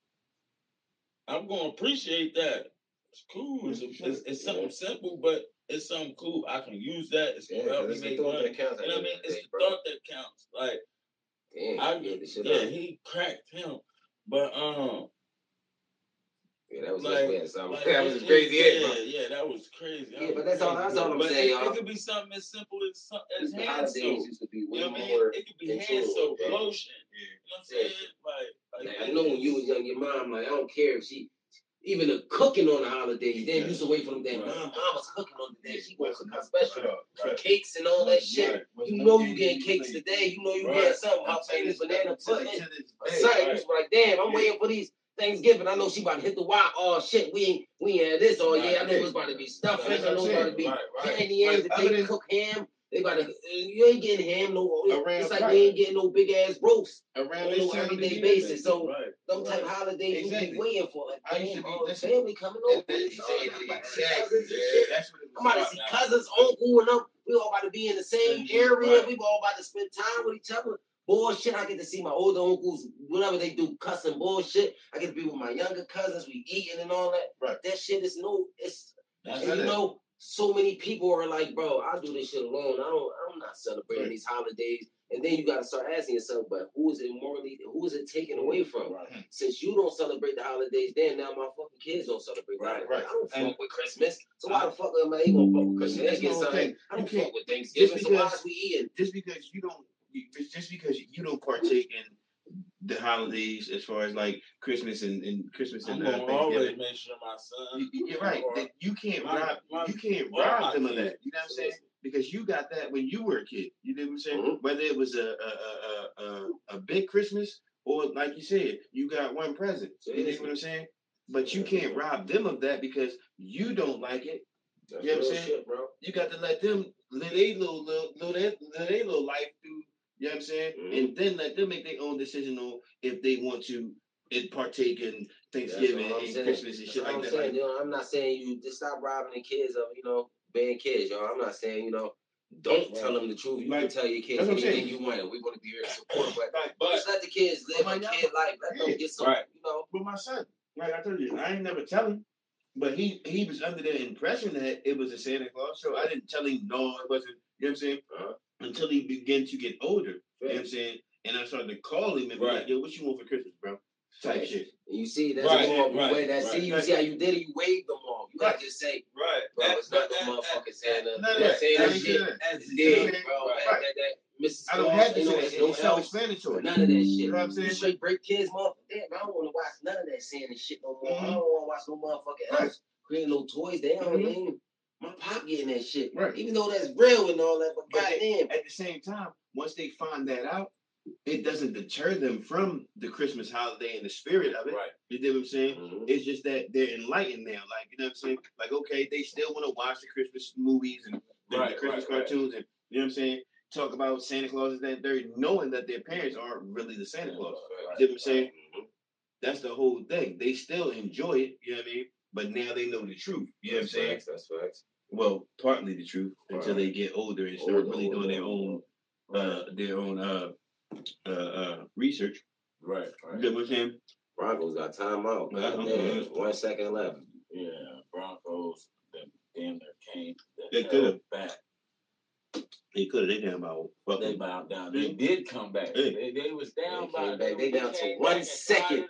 I'm gonna appreciate that. It's cool. It's, it's, it's something simple, but it's something cool. I can use that. It's gonna Yeah, help me make money. that counts. You know what I mean? It's the bro. thought that counts. Like Damn, I you the shit yeah, up. he cracked him. But um Yeah, that was like, just weird. So like, [LAUGHS] that was it- crazy it- hit, bro. Yeah, yeah, that was crazy. That Yeah, was but that's all- that's all I'm But saying, it, y'all. it could be something as simple as some- as The hand soap. used to be You know what I more. mean? It could be hand tune, soap, yeah. lotion. You know what I'm saying? Like, like Like, I know when you was young, your mom, like, I don't care if she, even the cooking on the holidays, then used to wait for them damn, Right. mom, mom was cooking on the day. She was cooking special. Right. Some cakes and all that shit. Right. Was You know you game getting cakes today. You know you Right. getting something. My I'm saying famous this- banana to the- pudding. to this My right. used to like, damn, I'm waiting for these Thanksgiving. I know she about to hit the wire. Oh shit, we ain't we ain't had this all year. I know it's about to be stuffing. I know it's about to be right, right. candy yams. If they than- cook ham, they about to. You ain't getting ham no. Around It's like we ain't getting no big ass roast around on no time of the everyday basis. So Right. them type of holidays you Exactly. be waiting for. Like, I used to be- oh, family coming over. [LAUGHS] Oh, I'm about to see Exactly. cousins and shit. that's what I'm about to see cousins, uncle, and them. We all about to be in the same Same, area. We all about to spend time with each other. Bullshit. I get to see my older uncles, whatever they do, cussing bullshit. I get to be with my younger cousins. We eating and all that. Right. That shit is no. It's That's you it. know, so many people are like, bro, I do this shit alone. I don't. I'm not celebrating Right. these holidays. And then you got to start asking yourself, but who is it morally? Who is it taken away from? Right. Since you don't celebrate the holidays, then now my fucking kids don't celebrate Right, holidays. right. I don't fuck with Christmas. So why the fuck am I gonna fuck with Christmas? That's They the whole something. thing. I don't fuck with Thanksgiving. just so why because- is we eating? just because you don't just because you don't partake in the holidays as far as like Christmas and, and Christmas I'm and uh, gonna always Thanksgiving. make sure my son. You, you- you're right. or- you can't my- rob my- you can't rob them of that. You know what I'm saying? Because you got that when you were a kid. You know what I'm saying? Mhm. Whether it was a a, a a a a big Christmas or like you said, you got one present. You know what I'm saying? But you can't rob them of that because you don't like it. That's You know what I'm saying? shit, bro. You got to let them live a little, little, little, live their little life through. You know what I'm saying? Mhm. And then let them make their own decision on if they want to and partake in Thanksgiving That's all I'm and saying. Christmas and shit like I'm that. saying. You know, I'm not saying you just stop robbing the kids of you know being kids, y'all. I'm not saying you know don't Right. tell them the truth. You can tell your kids that's what I'm anything you want. We're gonna be here to support, but like, But just let the kids live my a kid life. Let them get some, Right. you know. with my son, like I told you, I ain't never tell him, but he he was under the impression that it was a Santa Claus show. I didn't tell him no, it wasn't. You know what I'm saying? Uh-huh. Until he began to get older. You know what I'm saying? And I started to call him and be Right. like, "Yo, what you want for Christmas, bro?" Type Facts. shit. And you see, that's Right, more right, way that right. see you Right. see how you did it. You waved them off. You Right. gotta just say, right, bro, it's not At- no at- motherfucking Santa. None of You know that. saying that ain't shit. saying that. It's You know what dead, I'm bro. saying? That, that, that, Mrs. I don't Claus, have to ain't say no, that. it's It's no else. self-explanatory. None of that shit. You know what I'm You saying? straight break kids, motherfucker. Damn, I don't want to watch none of that Santa shit no more. I Mhm. don't want to watch no motherfucking Right. else creating no toys. They don't Mhm. Even. My pop getting that shit. Right. Even though that's real and all that, but But goddamn. At the same time, once they find that out, it doesn't deter them from the Christmas holiday and the spirit of it. Right. You know what I'm saying? Mhm. It's just that they're enlightened now. Like, you know what I'm saying? Like, okay, they still want to watch the Christmas movies and the, Right, the Christmas right, right. cartoons and, you know what I'm saying? Talk about Santa Claus is that they're knowing that their parents aren't really the Santa Claus. Right, You know what I'm saying? Mhm. That's the whole thing. They still enjoy it, you know what I mean? But now they know the truth. You know what I'm saying? facts. That's facts. Well, partly the truth until they get older and start Older, really doing their older, own uh their own uh uh, uh research. right, You right. know what I'm saying? Broncos got timeout. Yeah, Goddamn. mhm. One second left. Yeah, Broncos. That damn near came. They could've. back. They could have. They damn about fucking. They bowed down. They did come back. Hey. They, they was down They by. came back. They down to came one back and second.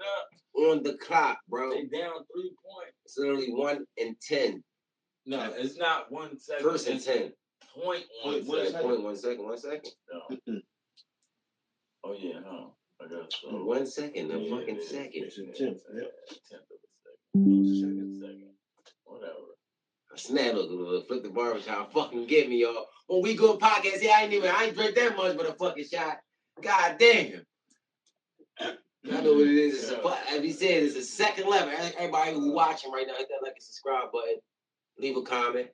Tied it up. On the clock, bro. They down three points. It's literally one and ten. No, it's not one second. First and it's ten. Point one Point one second. second. Point one second. One second. No. Oh yeah, huh? I got so. One second. A Yeah, fucking it is. second. It's a Yeah, tenth, it's yep. tenth of a second. Second, second. Whatever. Snap look, look, flip the barbershop. Fucking get me, y'all. When we go podcast, yeah, I ain't even, I ain't drink that much, but a fucking shot. God damn. I know what it is. It's a, as he said, it's a second level. Everybody who watching right now, hit that like and subscribe button. Leave a comment.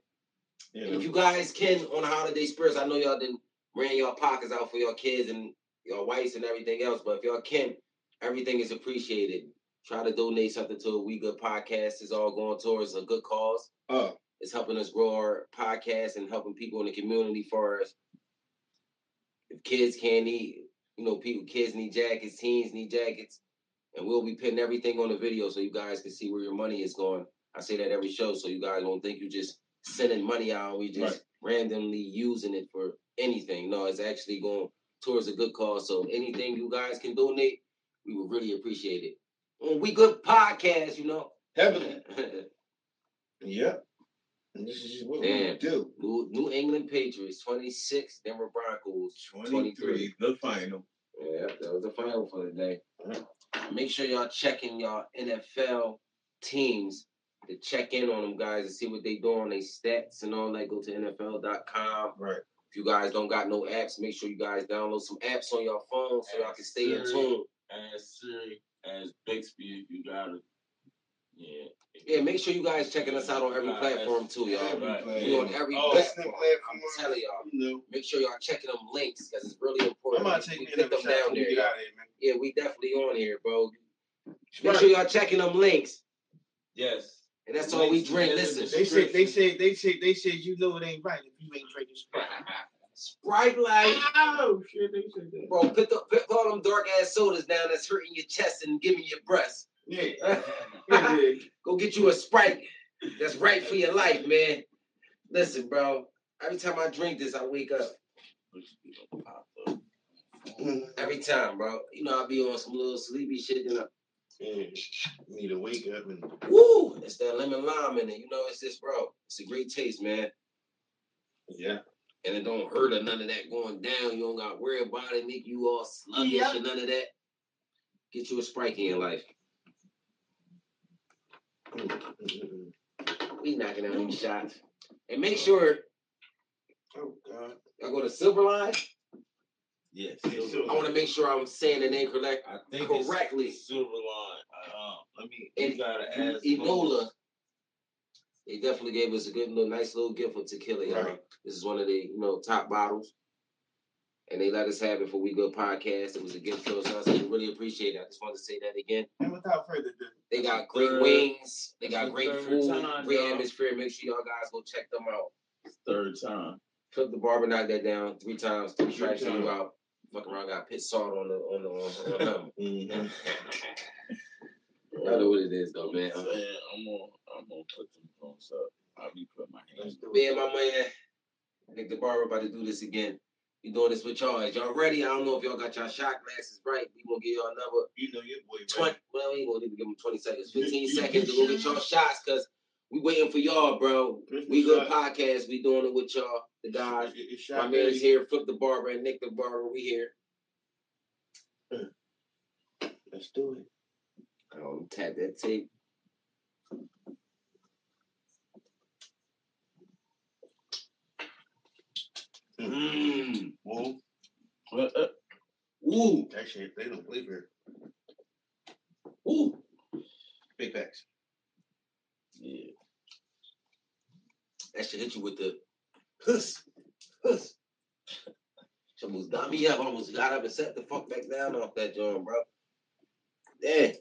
You And if you guys can on the holiday spirits, I know y'all didn't ran y'all pockets out for your kids and your wives and everything else, but if y'all can, everything is appreciated. Try to donate something to a We Good podcast. It's all going towards a good cause. uh, It's helping us grow our podcast and helping people in the community for us. If kids can't eat, you know, people, kids need jackets, teens need jackets, and we'll be putting everything on the video so you guys can see where your money is going. I say that every show, so you guys don't think you're just sending money out. We just Right. randomly using it for anything. No, it's actually going towards a good cause. So anything you guys can donate, we would really appreciate it. Well, we good podcast, you know. Heavily. [LAUGHS] Yep. And this is what Damn. we do. New, New England Patriots, 26, Denver Broncos, 23. 23, the final. Yeah, that was the final for the day. Make sure y'all checking y'all NFL teams to check in on them guys and see what they doing, their stats and all that. Go to NFL.com. Right. If you guys don't got no apps, make sure you guys download some apps on your phone so y'all can stay in Siri. tune. As Siri, as Bixby, if you got it. Yeah. Yeah, make sure you guys checking us out on every platform too, y'all. Every Right. We on every Oh, platform. I'm telling y'all. You know. Make sure y'all checking them links because it's really important. I'm important. gonna We- take we put another them shot down there. we get y'all. out of here, man. Yeah, we definitely on here, bro. Make Right. sure y'all checking them links. Yes. And that's all we drink. Listen, They said they said they said they said you know it ain't right if you ain't drinking Sprite. Sprite Light. Oh shit, they said that. Bro, put, the, put all them dark ass sodas down that's hurting your chest and giving your breast. Uh, yeah. yeah. Go get you a Sprite that's right for your life, man. Listen, bro. Every time I drink this, I wake up. Mm-hmm. Every time, bro. You know, I be on some little sleepy shit, and I, Yeah. Need to wake up and woo, it's that lemon lime in it. You know, it's just, bro. It's a great taste, man. yeah. And it don't hurt or none of that going down. You don't got to worry about it, make you all sluggish Yeah. or none of that. Get you a Sprite in your life. We knocking out these shots. And make sure Oh God. I go to Silverline. Yes. I want to make sure I'm saying the name correct. I think Correctly. It's Silver Line. Uh, let me. And you gotta ask. Enola. They definitely gave us a good little nice little gift of tequila, y'all. Right. This is one of the you know top bottles. And they let us have it for We Good Podcast. It was a gift to us. So we really appreciate it. I just wanted to say that again. And without further ado, They got great Third- wings. They got that's the great third food, time, great dog. atmosphere. Make sure y'all guys go check them out. Third time. Flip the barber, knock that down three times, three strikes and you times. out. Fuck around, got pit salt on the on the on, on him. [LAUGHS] Mm-hmm. I know what it is though, man. I'm, saying, I'm gonna, I'm gonna put them phones up. I'll be putting my hands. Me and my man, Nick the barber, about to do this again. We doing this with y'all. Is y'all ready? I don't know if y'all got y'all shot glasses right. We gonna give y'all another you know your boy. twenty. Well, we ain't gonna even give them twenty seconds, fifteen seconds to go get y'all shots, cause we waiting for y'all, bro. We good podcast. We doing it with y'all, the guys. My shot man's ready. here, Flip the barber, and Nick the barber. We here. Let's do it. Um, tap that tape. Mmm. Whoa. Uh, uh, Ooh. That shit, they don't believe her. Ooh. Big facts. yeah. That should hit you with the huss. Huss. [LAUGHS] She almost got me up. I almost got up and sat the fuck back down off that joint, bro. Damn.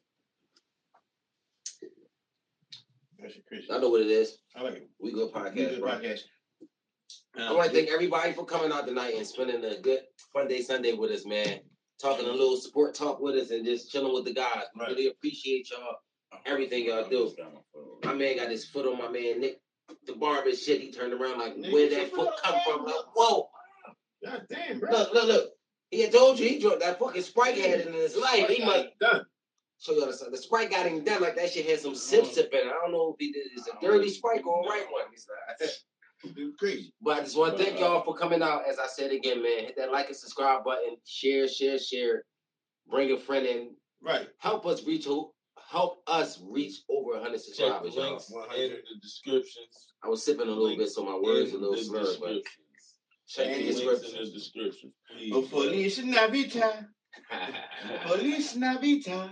That's a Chris. I know what it is. I like it. We good We podcast, good bro. podcast. I want to thank everybody for coming out tonight and spending a good fun day Sunday with us, man. Talking a little sport talk with us and just chilling with the guys. We Right. really appreciate y'all. Everything y'all do. My man got his foot on my man Nick, the barber shit. He turned around like, Nick, where that foot foot come on from? Like, whoa, God damn, bro. look, look, look. He had told you he dropped that fucking Sprite had in his life. He must done. show y'all the, the Sprite got him done like that shit had some sip sip in it. I don't know if he did it's a dirty Sprite or a right one. [LAUGHS] He's like, Dude, crazy. But I just want to thank y'all for coming out. As I said again, man, hit that like and subscribe button, share, share, share. Bring a friend in. Right. Help us reach o- help us reach over 100 Check the subscribers, y'all. links in the descriptions. I was sipping a little bit, so my words a little the slurred, but check And the Links in description. the description. Please. Oh, Feliz Navidad. Feliz Navidad.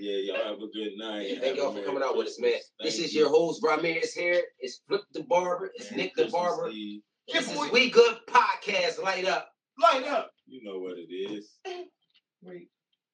Yeah, y'all have a good night. Yeah, thank y'all for coming out with us, man. Christmas. This is you. your host, Rymir is here. It's Flip the Barber. It's Merry Nick the Barber. Eve. This boy. is We Good Podcast. Light up. Light up. You know what it is. Wait.